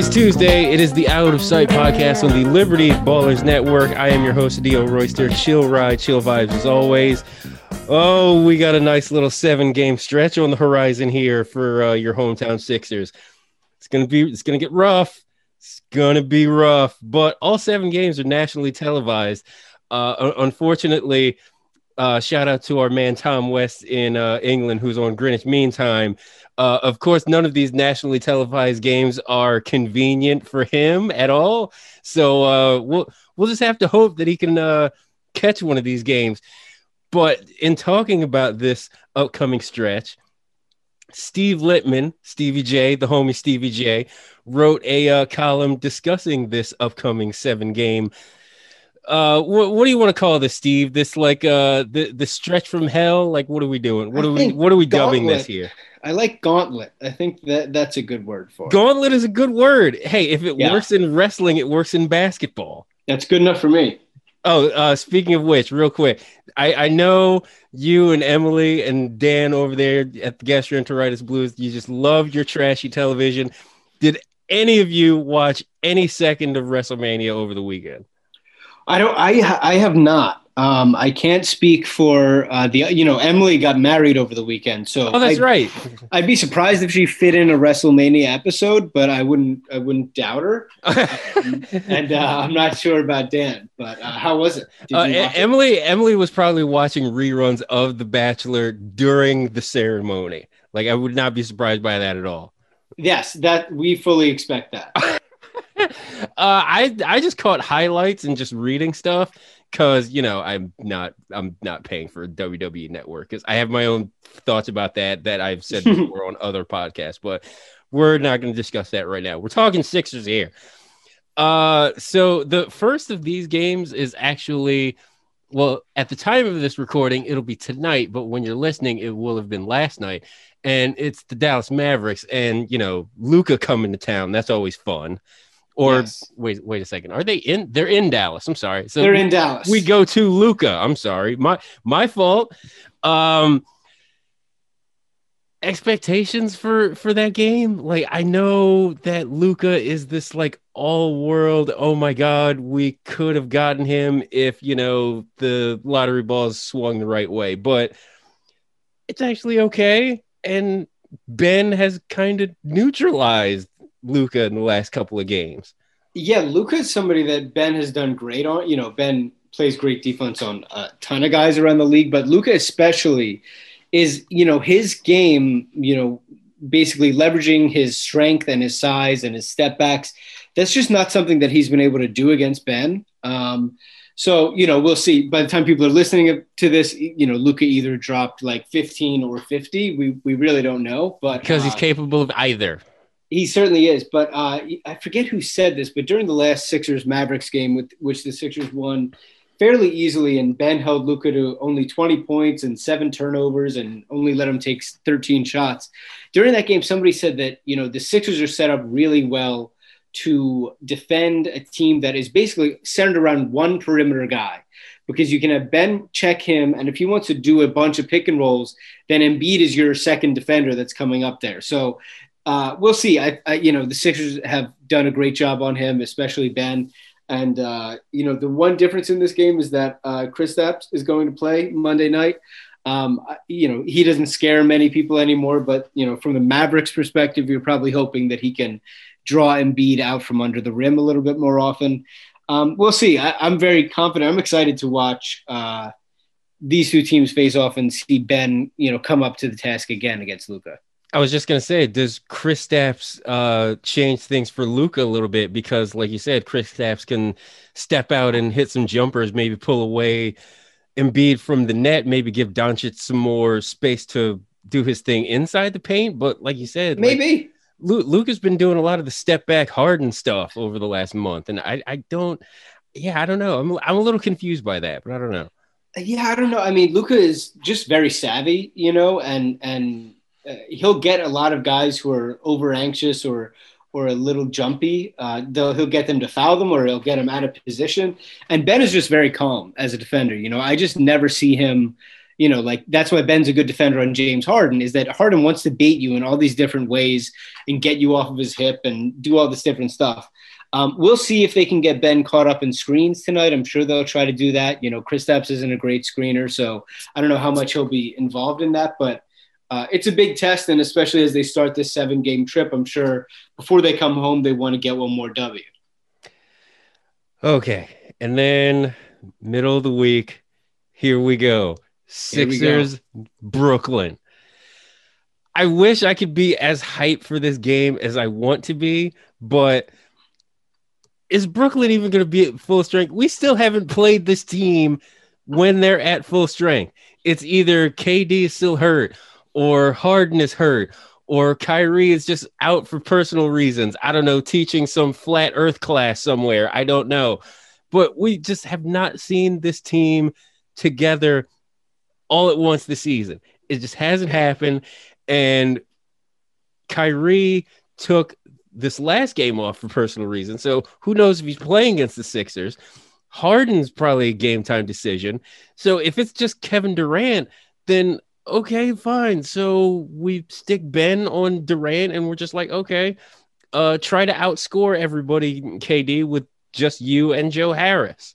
is Tuesday. It is the Out of Sight podcast on the Liberty Ballers Network. I am your host, Dio Royster. Chill ride, chill vibes as always. Oh, we got a nice little seven game stretch on the horizon here for uh, your hometown Sixers. It's gonna be it's gonna get rough. It's gonna be rough, but all seven games are nationally televised. Uh, unfortunately, uh, shout out to our man Tom West in uh, England, who's on Greenwich Mean Time. Uh, of course, none of these nationally televised games are convenient for him at all. So uh, we'll we'll just have to hope that he can uh, catch one of these games. But in talking about this upcoming stretch, Steve Lippman, Stevie J, the homie Stevie J, wrote a uh, column discussing this upcoming seven game uh what, what do you want to call this steve? This like uh the the stretch from hell? Like what are we doing? What I are we what are we dubbing this here? I like gauntlet. I think that that's a good word for it. Gauntlet is a good word. Hey if it yeah. works in wrestling it works in basketball. That's good enough for me. Oh uh speaking of which real quick i i know you and emily and dan over there at the gastroenteritis blues you just love your trashy television. Did any of you watch any second of wrestlemania over the weekend I don't. I I have not. Um, I can't speak for uh, the. You know, Emily got married over the weekend, so oh, that's I'd, right. I'd be surprised if she fit in a WrestleMania episode, but I wouldn't. I wouldn't doubt her. um, and uh, I'm not sure about Dan, but uh, how was it? Uh, Emily. It? Emily was probably watching reruns of The Bachelor during the ceremony. Like I would not be surprised by that at all. Yes, that we fully expect that. uh, I I just caught highlights and just reading stuff because you know I'm not I'm not paying for WWE Network because I have my own thoughts about that that I've said before on other podcasts, but we're not going to discuss that right now. We're talking Sixers here. Uh, so the first of these games is actually well at the time of this recording it'll be tonight, but when you're listening it will have been last night, and it's the Dallas Mavericks and you know Luka coming to town. That's always fun. Or yes. wait, wait a second. Are they in? They're in Dallas. I'm sorry. So they're in Dallas. We go to Luka. I'm sorry. My my fault. Um, expectations for for that game. Like I know that Luka is this like all world. Oh my god, we could have gotten him if you know the lottery balls swung the right way. But it's actually okay. And Ben has kind of neutralized Luka in the last couple of games. Yeah, Luka is somebody that Ben has done great on. You know, Ben plays great defense on a ton of guys around the league, but Luka especially is, you know, his game, you know, basically leveraging his strength and his size and his step backs. That's just not something that he's been able to do against Ben. Um, so, you know, we'll see. By the time people are listening to this, you know, Luka either dropped like 15 or 50. We, we really don't know, but because uh, he's capable of either. He certainly is, but uh, I forget who said this, but during the last Sixers Mavericks game, with which the Sixers won fairly easily, and Ben held Luka to only 20 points and seven turnovers, and only let him take 13 shots. During that game, somebody said that you know the Sixers are set up really well to defend a team that is basically centered around one perimeter guy because you can have Ben check him, and if he wants to do a bunch of pick and rolls, then Embiid is your second defender that's coming up there. So uh, we'll see. I, I, you know, the Sixers have done a great job on him, especially Ben. And uh, you know, the one difference in this game is that uh, Kristaps is going to play Monday night. Um, you know, he doesn't scare many people anymore, but you know, from the Mavericks' perspective, you're probably hoping that he can draw Embiid out from under the rim a little bit more often. Um, we'll see. I, am very confident. I'm excited to watch uh, these two teams face off and see Ben, you know, come up to the task again against Luka. I was just gonna say, does Kristaps uh, change things for Luka a little bit? Because, like you said, Chris Kristaps can step out and hit some jumpers, maybe pull away Embiid from the net, maybe give Doncic some more space to do his thing inside the paint. But like you said, maybe like, Luke has been doing a lot of the step back hardened stuff over the last month, and I, I don't, yeah, I don't know. I'm, I'm a little confused by that, but I don't know. Yeah, I don't know. I mean, Luka is just very savvy, you know, and and uh, he'll get a lot of guys who are over anxious or or a little jumpy. Uh, he'll get them to foul them or he'll get them out of position. And Ben is just very calm as a defender. You know, I just never see him, you know, like that's why Ben's a good defender on James Harden is that Harden wants to bait you in all these different ways and get you off of his hip and do all this different stuff. Um, we'll see if they can get Ben caught up in screens tonight. I'm sure they'll try to do that. You know, Chris Kristaps isn't a great screener, so I don't know how much he'll be involved in that, but uh, it's a big test, and especially as they start this seven game trip, I'm sure before they come home, they want to get one more W. Okay. And then middle of the week, here we go. Sixers, Brooklyn. I wish I could be as hyped for this game as I want to be, but is Brooklyn even going to be at full strength? We still haven't played this team when they're at full strength. It's either KD is still hurt, or Harden is hurt, or Kyrie is just out for personal reasons. I don't know, teaching some flat earth class somewhere. I don't know. But we just have not seen this team together all at once this season. It just hasn't happened. And Kyrie took this last game off for personal reasons. So who knows if he's playing against the Sixers? Harden's probably a game time decision. So if it's just Kevin Durant, then okay, fine. So we stick Ben on Durant and we're just like, okay, uh, try to outscore everybody, KD, with just you and Joe Harris.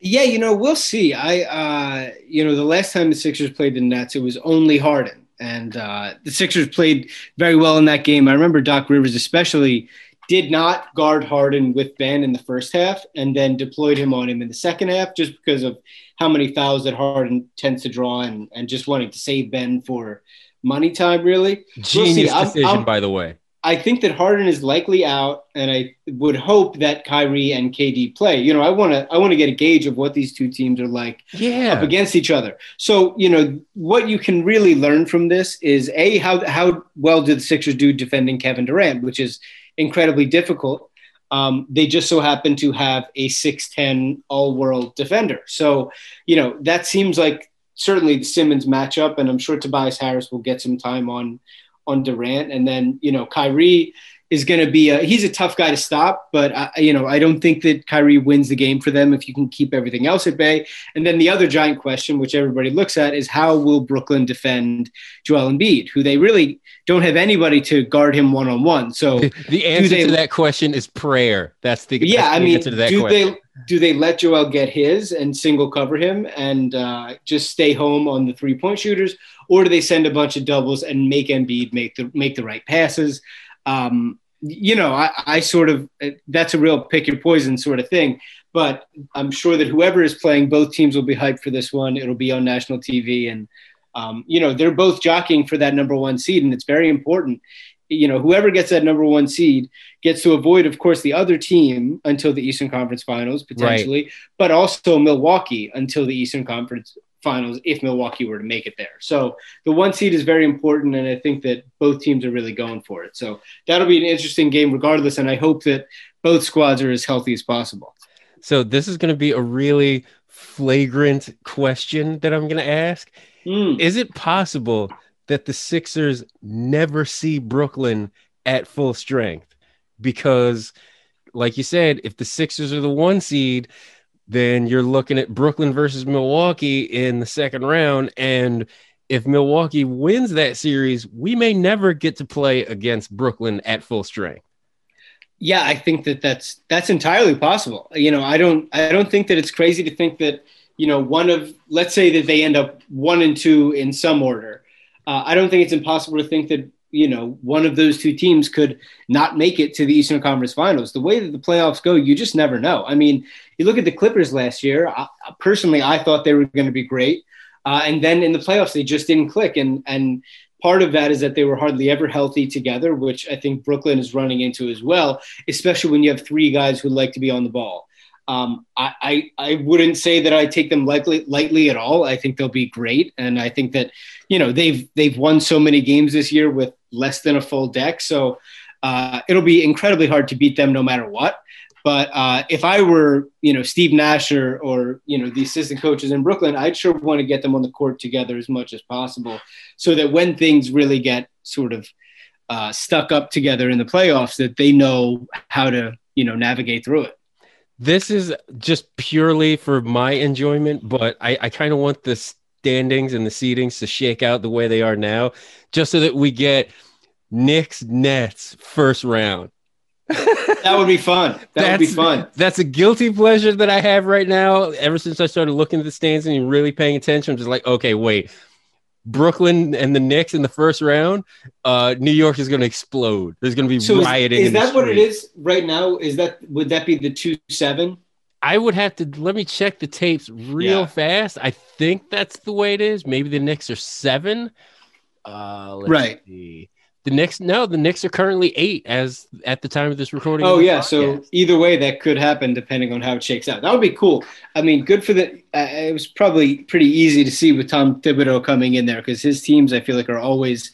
Yeah, you know, we'll see. I, uh, you know, the last time the Sixers played the Nets, it was only Harden, and uh, the Sixers played very well in that game. I remember Doc Rivers, especially, did not guard Harden with Ben in the first half, and then deployed him on him in the second half, just because of how many fouls that Harden tends to draw, and and just wanting to save Ben for money time. Really, genius we'll decision, I'm, I'm, by the way. I think that Harden is likely out, and I would hope that Kyrie and KD play. You know, I want to I want to get a gauge of what these two teams are like yeah. up against each other. So, you know, what you can really learn from this is a how how well did the Sixers do defending Kevin Durant, which is incredibly difficult. Um, they just so happen to have a 6'10 all world defender. So, you know, that seems like certainly the Simmons matchup, and I'm sure Tobias Harris will get some time on on Durant, and then you know Kyrie is going to be a, he's a tough guy to stop, but I, you know I don't think that Kyrie wins the game for them if you can keep everything else at bay. And then the other giant question, which everybody looks at, is how will Brooklyn defend Joel Embiid, who they really don't have anybody to guard him one on one. So the answer they, to that question is prayer. That's the yeah. That's I mean, do question. they do they let Joel get his and single cover him and uh, just stay home on the three point shooters, or do they send a bunch of doubles and make Embiid make the make the right passes? Um, you know, I, I sort of that's a real pick your poison sort of thing. But I'm sure that whoever is playing, both teams will be hyped for this one. It'll be on national TV, and um, you know they're both jockeying for that number one seed, and it's very important. You know, whoever gets that number one seed gets to avoid, of course, the other team until the Eastern Conference Finals potentially, right. but also Milwaukee until the Eastern Conference finals if Milwaukee were to make it there. So the one seed is very important, and I think that both teams are really going for it. So that'll be an interesting game regardless, and I hope that both squads are as healthy as possible. So this is going to be a really flagrant question that I'm going to ask. Mm. Is it possible that the Sixers never see Brooklyn at full strength? Because, like you said, if the Sixers are the one seed, then you're looking at Brooklyn versus Milwaukee in the second round. And if Milwaukee wins that series, we may never get to play against Brooklyn at full strength. Yeah, I think that that's that's entirely possible. You know, I don't I don't think that it's crazy to think that you know one of let's say that they end up one and two in some order. Uh, I don't think it's impossible to think that you know one of those two teams could not make it to the Eastern Conference Finals. The way that the playoffs go, you just never know. I mean, you look at the Clippers last year. I, personally, I thought they were going to be great, uh, and then in the playoffs, they just didn't click. And and part of that is that they were hardly ever healthy together, which I think Brooklyn is running into as well. Especially when you have three guys who like to be on the ball. Um, I, I, I wouldn't say that I take them lightly lightly at all. I think they'll be great, and I think that you know they've they've won so many games this year with less than a full deck, so uh, it'll be incredibly hard to beat them no matter what. But uh, if I were, you know, Steve Nash or, or, you know, the assistant coaches in Brooklyn, I'd sure want to get them on the court together as much as possible so that when things really get sort of uh, stuck up together in the playoffs, that they know how to, you know, navigate through it. This is just purely for my enjoyment, but I, I kind of want this standings and the seedings to shake out the way they are now, just so that we get Knicks Nets first round. that would be fun. That that's, would be fun. That's a guilty pleasure that I have right now. Ever since I started looking at the stands and really paying attention, I'm just like, okay, wait. Brooklyn and the Knicks in the first round, uh, New York is going to explode. There's going to be so rioting. Is, is that what it is right now? Is that would that be the two seven? I would have to let me check the tapes real yeah. fast. I think that's the way it is. Maybe the Knicks are seven. Uh, right. See. The Knicks, no, the Knicks are currently eight as at the time of this recording. Oh yeah, podcast. so either way, that could happen depending on how it shakes out. That would be cool. I mean, good for the. Uh, it was probably pretty easy to see with Tom Thibodeau coming in there because his teams, I feel like, are always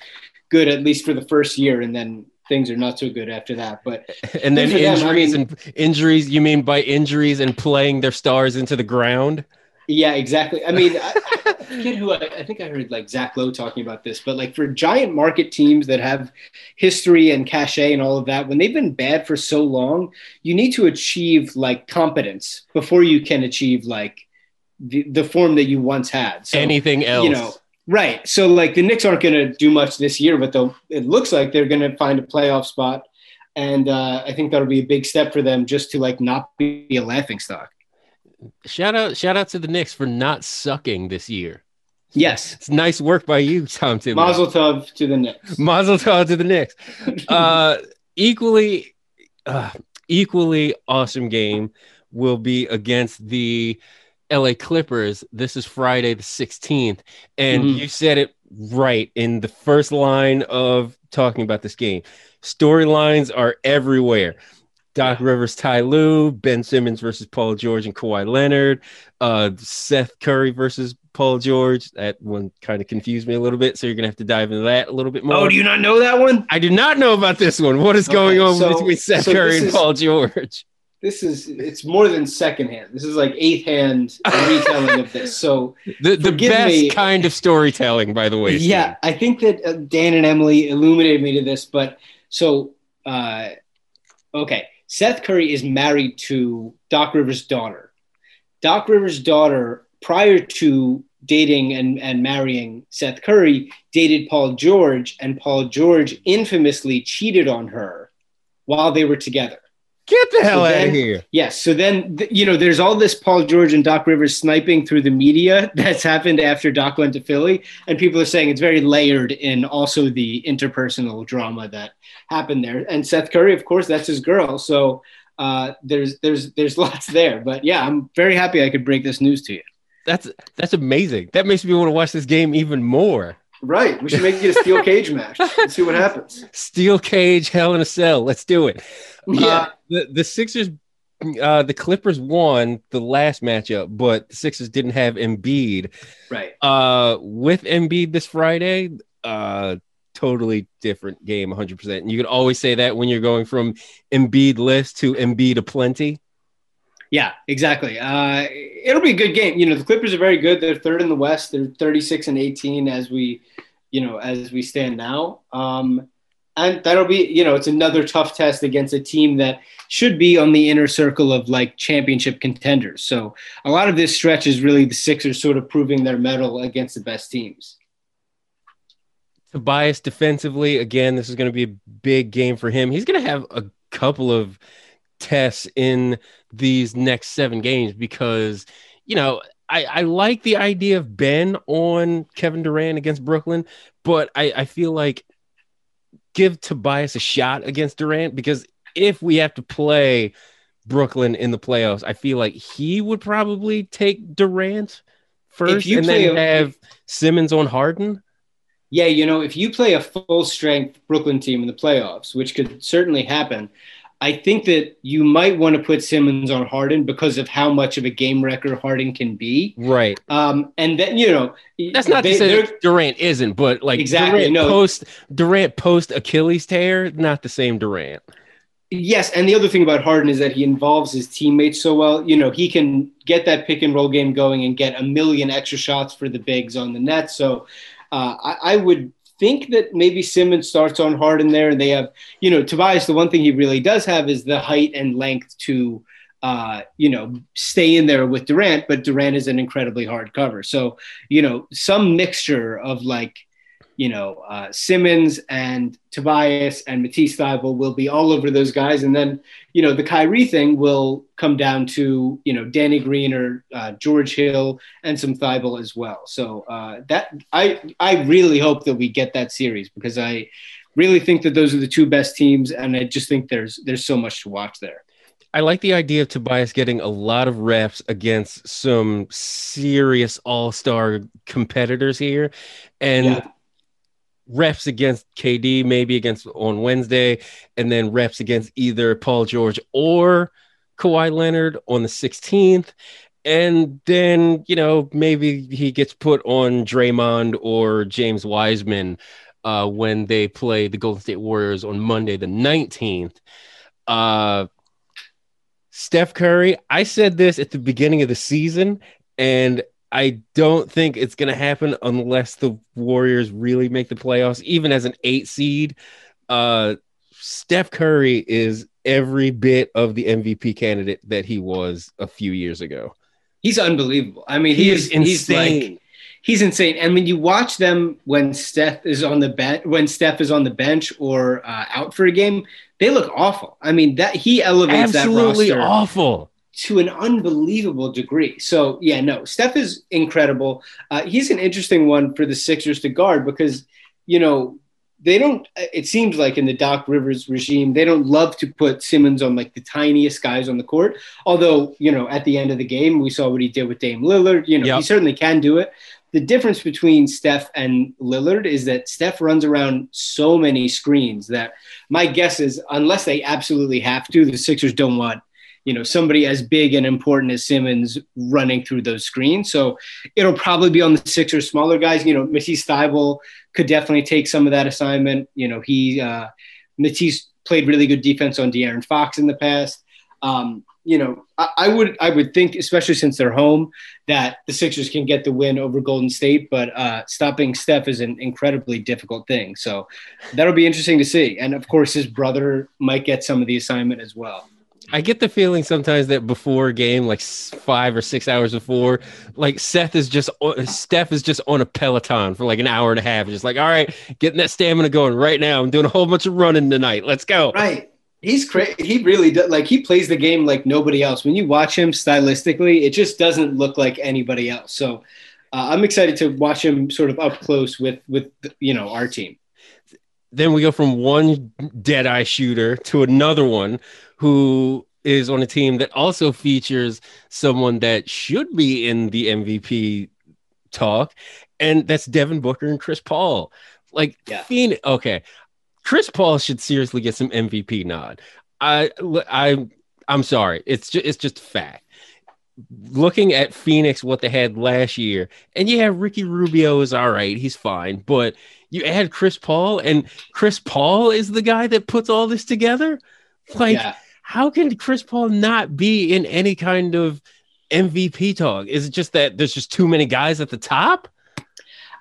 good at least for the first year, and then things are not so good after that. But and then injuries them, I mean, and injuries. You mean by injuries and playing their stars into the ground? Yeah, exactly. I mean, I, I forget who I, I, think I heard like Zach Lowe talking about this, but like for giant market teams that have history and cachet and all of that, when they've been bad for so long, you need to achieve like competence before you can achieve like the, the form that you once had. So, Anything else, you know, right? So like the Knicks aren't going to do much this year, but they'll. It looks like they're going to find a playoff spot, and uh, I think that'll be a big step for them just to like not be a laughing stock shout out shout out to the Knicks for not sucking this year. Yes, it's nice work by you, Tom Tim. Mazel tov to the Knicks. Mazel tov to the Knicks. uh, equally, uh, equally awesome game will be against the LA Clippers. This is Friday the 16th. And mm-hmm. you said it right in the first line of talking about this game. Storylines are everywhere. Doc Rivers, Ty Lue, Ben Simmons versus Paul George and Kawhi Leonard, uh, Seth Curry versus Paul George. That one kind of confused me a little bit, so you're gonna have to dive into that a little bit more. Oh, do you not know that one? I do not know about this one. What is okay, going on so, between Seth so Curry and is, Paul George? This is it's more than secondhand. This is like eighth hand retelling of this. So the the best me, kind of storytelling, by the way. Yeah, Steve. I think that uh, Dan and Emily illuminated me to this, but so uh, okay Seth Curry is married to Doc Rivers' daughter. Doc Rivers' daughter, prior to dating and, and marrying Seth Curry, dated Paul George, and Paul George infamously cheated on her while they were together. Get the hell so out then, of here. Yes. So then, you know, there's all this Paul George and Doc Rivers sniping through the media that's happened after Doc went to Philly. And people are saying it's very layered in also the interpersonal drama that happened there. And Seth Curry, of course, that's his girl. So uh, there's there's there's lots there. But yeah, I'm very happy I could break this news to you. That's that's amazing. That makes me want to watch this game even more. Right. We should make it get a steel cage match and see what happens. Steel cage, hell in a cell. Let's do it. Yeah. Uh, the, the Sixers, uh, the Clippers won the last matchup, but the Sixers didn't have Embiid. Right. Uh, with Embiid this Friday, uh, totally different game, 100%. And you can always say that when you're going from Embiid list to Embiid aplenty. Yeah, exactly. Uh, it'll be a good game. You know, the Clippers are very good. They're third in the West. They're 36 and 18 as we, you know, as we stand now. Um, and that'll be, you know, it's another tough test against a team that should be on the inner circle of like championship contenders. So a lot of this stretch is really the Sixers sort of proving their mettle against the best teams. Tobias defensively, again, this is going to be a big game for him. He's going to have a couple of tests in these next seven games because, you know, I, I like the idea of Ben on Kevin Durant against Brooklyn, but I, I feel like give Tobias a shot against Durant because if we have to play Brooklyn in the playoffs, I feel like he would probably take Durant first and then a, have Simmons on Harden. Yeah, you know, if you play a full strength Brooklyn team in the playoffs, which could certainly happen, I think that you might want to put Simmons on Harden because of how much of a game wrecker Harden can be. Right. Um, and then you know that's not they, to say Durant isn't, but like exactly Durant no. post Durant post Achilles tear, not the same Durant. Yes, and the other thing about Harden is that he involves his teammates so well. You know, he can get that pick and roll game going and get a million extra shots for the bigs on the net. So uh, I, I would think that maybe Simmons starts on Harden there, and they have, you know, Tobias. The one thing he really does have is the height and length to uh, you know, stay in there with Durant, but Durant is an incredibly hard cover. So, you know, some mixture of like, you know, uh, Simmons and Tobias and Matisse Thybulle will be all over those guys. And then, you know, the Kyrie thing will come down to, you know, Danny Green or uh, George Hill and some Thybulle as well. So uh, that I, I really hope that we get that series because I really think that those are the two best teams. And I just think there's, there's so much to watch there. I like the idea of Tobias getting a lot of reps against some serious all star competitors here. And yeah. Reps against KD, maybe against on Wednesday, and then reps against either Paul George or Kawhi Leonard on the 16th. And then, you know, maybe he gets put on Draymond or James Wiseman uh, when they play the Golden State Warriors on Monday, the 19th. Uh, Steph Curry, I said this at the beginning of the season, and I don't think it's going to happen unless the Warriors really make the playoffs, even as an eight seed. Uh, Steph Curry is every bit of the MVP candidate that he was a few years ago. He's unbelievable. I mean, he, he is insane. He's like, he's insane. And when you watch them when Steph is on the bench, when Steph is on the bench or uh, out for a game, they look awful. I mean, that he elevates Absolutely that roster awful to an unbelievable degree. So yeah, no, Steph is incredible. Uh, he's an interesting one for the Sixers to guard because you know they don't. It seems like in the Doc Rivers regime, they don't love to put Simmons on like the tiniest guys on the court. Although you know, at the end of the game, we saw what he did with Dame Lillard. You know, yep. he certainly can do it the difference between Steph and Lillard is that Steph runs around so many screens that my guess is unless they absolutely have to, the Sixers don't want you know somebody as big and important as Simmons running through those screens. So it'll probably be on the Sixers smaller guys. You know, Matisse Thybulle could definitely take some of that assignment. You know, he uh, Matisse played really good defense on De'Aaron Fox in the past. Um, you know, I, I, would I would think, especially since they're home, that the Sixers can get the win over Golden State. But uh, stopping Steph is an incredibly difficult thing. So that'll be interesting to see. And of course, his brother might get some of the assignment as well. I get the feeling sometimes that before a game, like five or six hours before, like Seth is just Steph is just on a Peloton for like an hour and a half, just like, all right, getting that stamina going right now. I'm doing a whole bunch of running tonight. Let's go. Right. He's crazy. He really does. Like he plays the game like nobody else. When you watch him stylistically, it just doesn't look like anybody else. So uh, I'm excited to watch him sort of up close with with you know our team. Then we go from one dead eye shooter to another one who is on a team that also features someone that should be in the MVP talk, and that's Devin Booker and Chris Paul. Like, yeah. Phoenix, okay, Chris Paul should seriously get some MVP nod. I I I'm sorry. It's just it's just fact. Looking at Phoenix, what they had last year, and yeah, Ricky Rubio is all right. He's fine, but you add Chris Paul, and Chris Paul is the guy that puts all this together. Like, yeah. How can Chris Paul not be in any kind of MVP talk? Is it just that there's just too many guys at the top?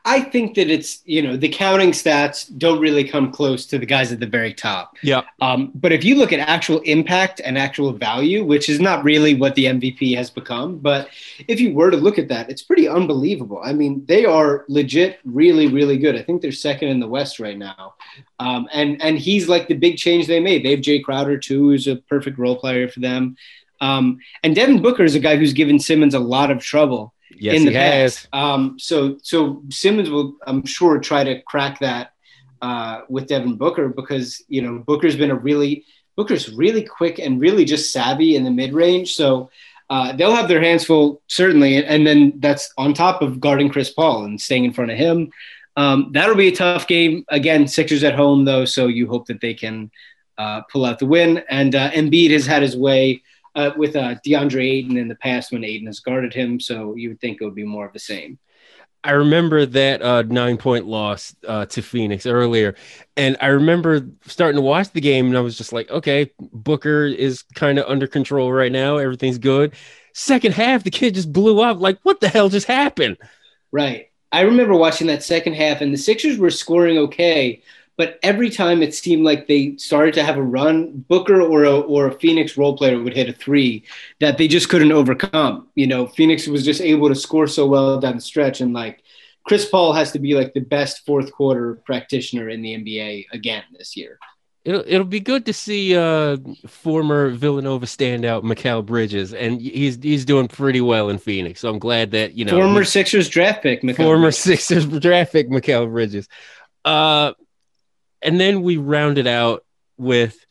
I think that it's you know the counting stats don't really come close to the guys at the very top. Yeah. Um, but if you look at actual impact and actual value, which is not really what the MVP has become, but if you were to look at that, it's pretty unbelievable. I mean, they are legit, really, really good. I think they're second in the West right now, um, and and he's like the big change they made. They have Jae Crowder too, who's a perfect role player for them. Um, and Devin Booker is a guy who's given Simmons a lot of trouble yes, in the past. Um, so so Simmons will, I'm sure, try to crack that uh, with Devin Booker because you know Booker's been a really Booker's really quick and really just savvy in the mid range. So uh, they'll have their hands full certainly, and then that's on top of guarding Chris Paul and staying in front of him. Um, that'll be a tough game again. Sixers at home though, so you hope that they can uh, pull out the win. And uh, Embiid has had his way uh, with uh, DeAndre Ayton in the past when Ayton has guarded him. So you would think it would be more of the same. I remember that uh, nine point loss uh, to Phoenix earlier. And I remember starting to watch the game and I was just like, okay, Booker is kind of under control right now. Everything's good. Second half, the kid just blew up. Like, what the hell just happened? Right. I remember watching that second half and the Sixers were scoring okay, But every time it seemed like they started to have a run, Booker or a, or a Phoenix role player would hit a three that they just couldn't overcome. You know, Phoenix was just able to score so well down the stretch. And like Chris Paul has to be like the best fourth quarter practitioner in the NBA again this year. It'll, it'll be good to see uh, former Villanova standout Mikal Bridges, and he's he's doing pretty well in Phoenix. So I'm glad that you know former Sixers draft pick, Mikal former Bridges. Sixers draft pick Mikal Bridges. Uh, and then we rounded out with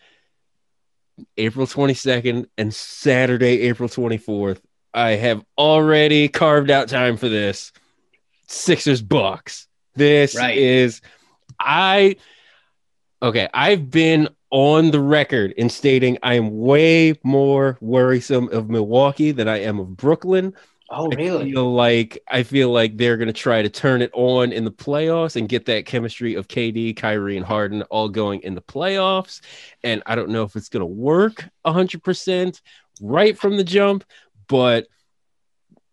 April 22nd and Saturday, April 24th. I have already carved out time for this. Sixers Bucks. This right. is I okay. I've been on the record in stating I am way more worrisome of Milwaukee than I am of Brooklyn. Oh, really? I feel like I feel like they're going to try to turn it on in the playoffs and get that chemistry of KD, Kyrie, and Harden all going in the playoffs. And I don't know if it's going to work 100% right from the jump, but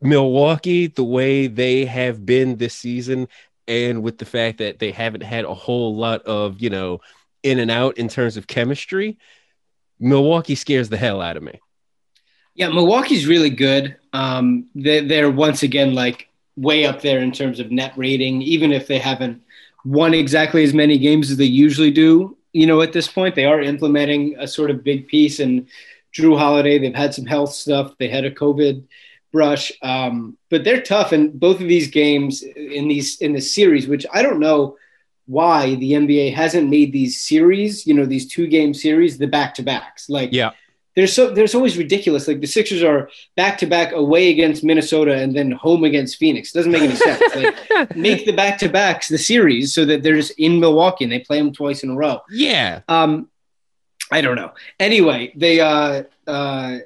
Milwaukee, the way they have been this season, and with the fact that they haven't had a whole lot of, you know, in and out in terms of chemistry, Milwaukee scares the hell out of me. Yeah, Milwaukee's really good. Um, they, they're once again like way up there in terms of net rating, even if they haven't won exactly as many games as they usually do. You know, at this point, they are implementing a sort of big piece. And Jrue Holiday, they've had some health stuff. They had a COVID brush, um, but they're tough. And both of these games in these in the series, which I don't know why the NBA hasn't made these series, you know, these two game series, the back to backs. Like, yeah there's so there's always ridiculous. Like the Sixers are back to back away against Minnesota and then home against Phoenix. Doesn't make any sense. Like make the back to backs the series so that they're just in Milwaukee and they play them twice in a row. Yeah. Um, I don't know. Anyway, they uh uh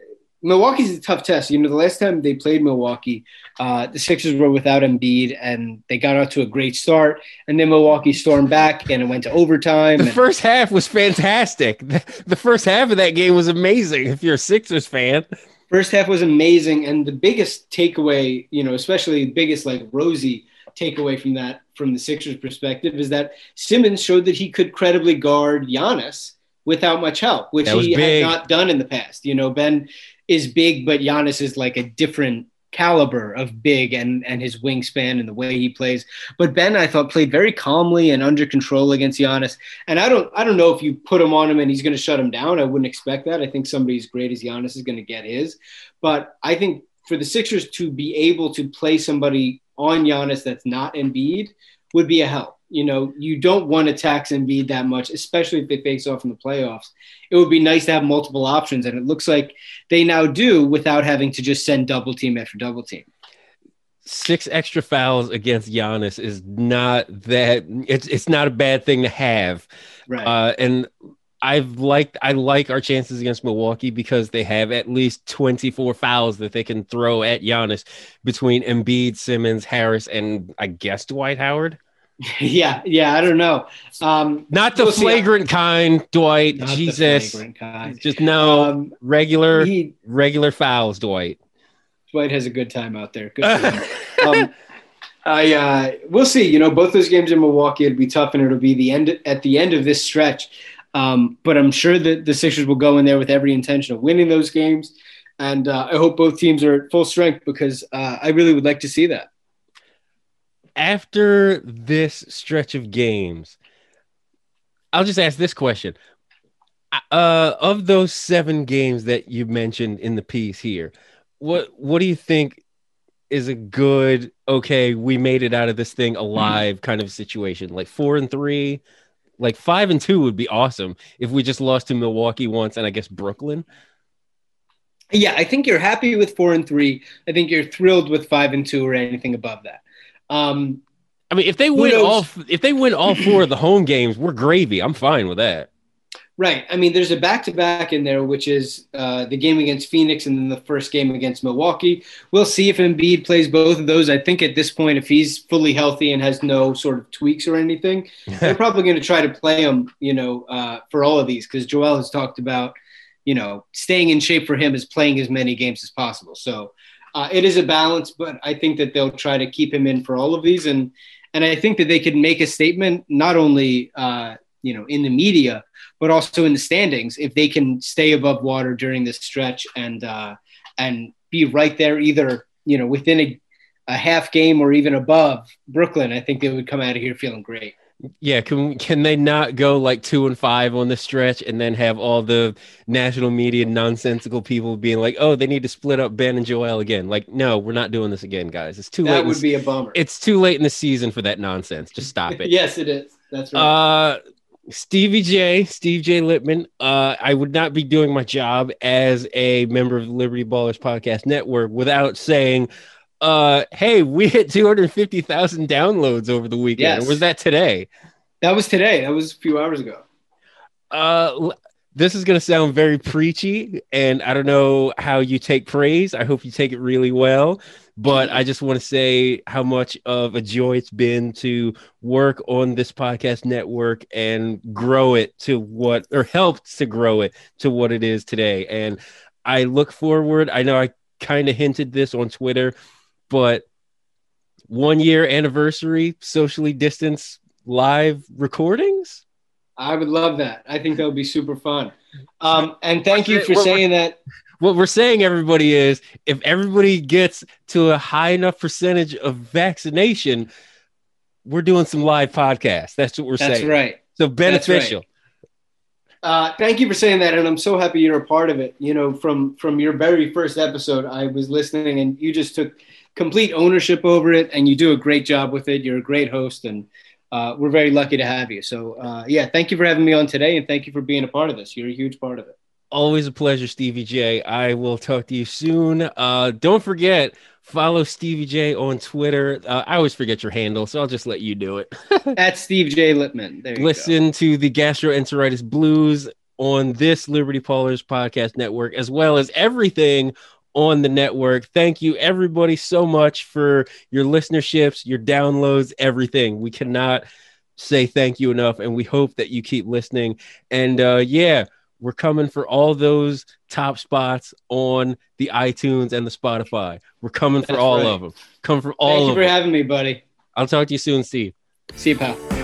Milwaukee's a tough test. You know, the last time they played Milwaukee, uh, the Sixers were without Embiid, and they got out to a great start. And then Milwaukee stormed back, and it went to overtime. The and- first half was fantastic. The first half of that game was amazing. If you're a Sixers fan, first half was amazing, and the biggest takeaway, you know, especially the biggest like rosy takeaway from that, from the Sixers' perspective, is that Simmons showed that he could credibly guard Giannis without much help, which he big. had not done in the past. You know, Ben is big, but Giannis is like a different caliber of big and and his wingspan and the way he plays. But Ben, I thought, played very calmly and under control against Giannis. And I don't I don't know if you put him on him and he's going to shut him down. I wouldn't expect that. I think somebody as great as Giannis is going to get his. But I think for the Sixers to be able to play somebody on Giannis that's not Embiid would be a help you know, you don't want to tax Embiid that much, especially if they face off in the playoffs. It would be nice to have multiple options, and it looks like they now do without having to just send double team after double team. Six extra fouls against Giannis is not that it's it's not a bad thing to have, right? Uh, and I've liked I like our chances against Milwaukee because they have at least 24 fouls that they can throw at Giannis between Embiid, Simmons, Harris, and I guess Dwight Howard. yeah, yeah, I don't know. Um, not the we'll flagrant see. kind, Dwight. Not Jesus, kind. just no um, regular, he, regular fouls, Dwight. Dwight has a good time out there. Good. um, I uh, we'll see. You know, both those games in Milwaukee, it'll be tough, and it'll be the end at the end of this stretch. Um, but I'm sure that the Sixers will go in there with every intention of winning those games, and uh, I hope both teams are at full strength because uh, I really would like to see that after this stretch of games, I'll just ask this question. Uh, of those seven games that you mentioned in the piece here, what what do you think is a good okay? We made it out of this thing alive mm-hmm. kind of situation. Like four and three, like five and two would be awesome if we just lost to Milwaukee once and I guess Brooklyn. Yeah, I think you're happy with four and three. I think you're thrilled with five and two or anything above that. Um, I mean, if they win all if they win all four of the home games, we're gravy. I'm fine with that. Right. I mean, there's a back to back in there, which is uh, the game against Phoenix and then the first game against Milwaukee. We'll see if Embiid plays both of those. I think at this point, if he's fully healthy and has no sort of tweaks or anything, they're probably going to try to play him, you know, uh, for all of these because Joel has talked about, you know, staying in shape for him is playing as many games as possible. So uh, it is a balance, but I think that they'll try to keep him in for all of these, and and I think that they could make a statement not only uh, you know in the media, but also in the standings if they can stay above water during this stretch and uh, and be right there either you know within a, a half game or even above Brooklyn. I think they would come out of here feeling great. Yeah, can can they not go like two and five on the stretch and then have all the national media nonsensical people being like, "Oh, they need to split up Ben and Joel again"? Like, no, we're not doing this again, guys. It's too that late. That would be a bummer. It's too late in the season for that nonsense. Just stop it. yes, it is. That's right. Uh, Stevie J, Steve J. Lippman. Uh, I would not be doing my job as a member of the Liberty Ballers Podcast Network without saying uh, hey, we hit 250,000 downloads over the weekend. Yes. Or was that today? That was today. That was a few hours ago. Uh, this is going to sound very preachy, and I don't know how you take praise. I hope you take it really well. But I just want to say how much of a joy it's been to work on this podcast network and grow it to what, or helped to grow it to what it is today. And I look forward. I know I kind of hinted this on Twitter but one year anniversary socially distance live recordings. I would love that. I think that would be super fun. Um, and thank you for saying that. What we're saying, everybody, is if everybody gets to a high enough percentage of vaccination, we're doing some live podcasts. That's what we're That's saying. That's right. So beneficial. Right. Uh, thank you for saying that, and I'm so happy you're a part of it. You know, from from your very first episode, I was listening, and you just took complete ownership over it, and you do a great job with it. You're a great host, and uh, we're very lucky to have you. So, uh, yeah, thank you for having me on today, and thank you for being a part of this. You're a huge part of it. Always a pleasure, Stevie J. I will talk to you soon. Uh, don't forget, follow Stevie J on Twitter. Uh, I always forget your handle, so I'll just let you do it. At Steve J. Lippman. Listen go. to the Gastroenteritis Blues on this Liberty Ballers podcast network, as well as everything on the network. Thank you, everybody, so much for your listenerships, your downloads, everything. We cannot say thank you enough, and we hope that you keep listening. And uh, yeah, we're coming for all those top spots on the iTunes and the Spotify. We're coming for That's all right. of them. Come for all. Of them. Thank you for them. having me, buddy. I'll talk to you soon, Steve. See you, pal.